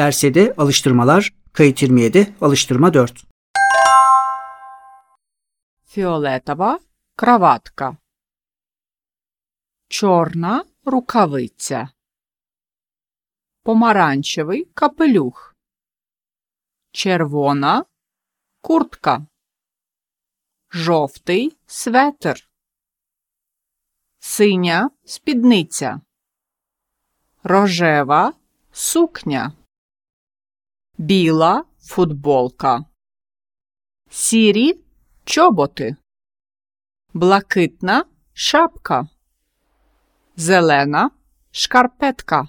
Ders 7 alıştırmalar, kayıt 27 alıştırma 4. Фіолетова краватка. Чорна рукавиця. Помаранчевий капелюх. Червона куртка. Жовтий светр. Синя спідниця. Рожева сукня. Біла футболка. Сірі чоботи. Блакитна шапка. Зелена шкарпетка.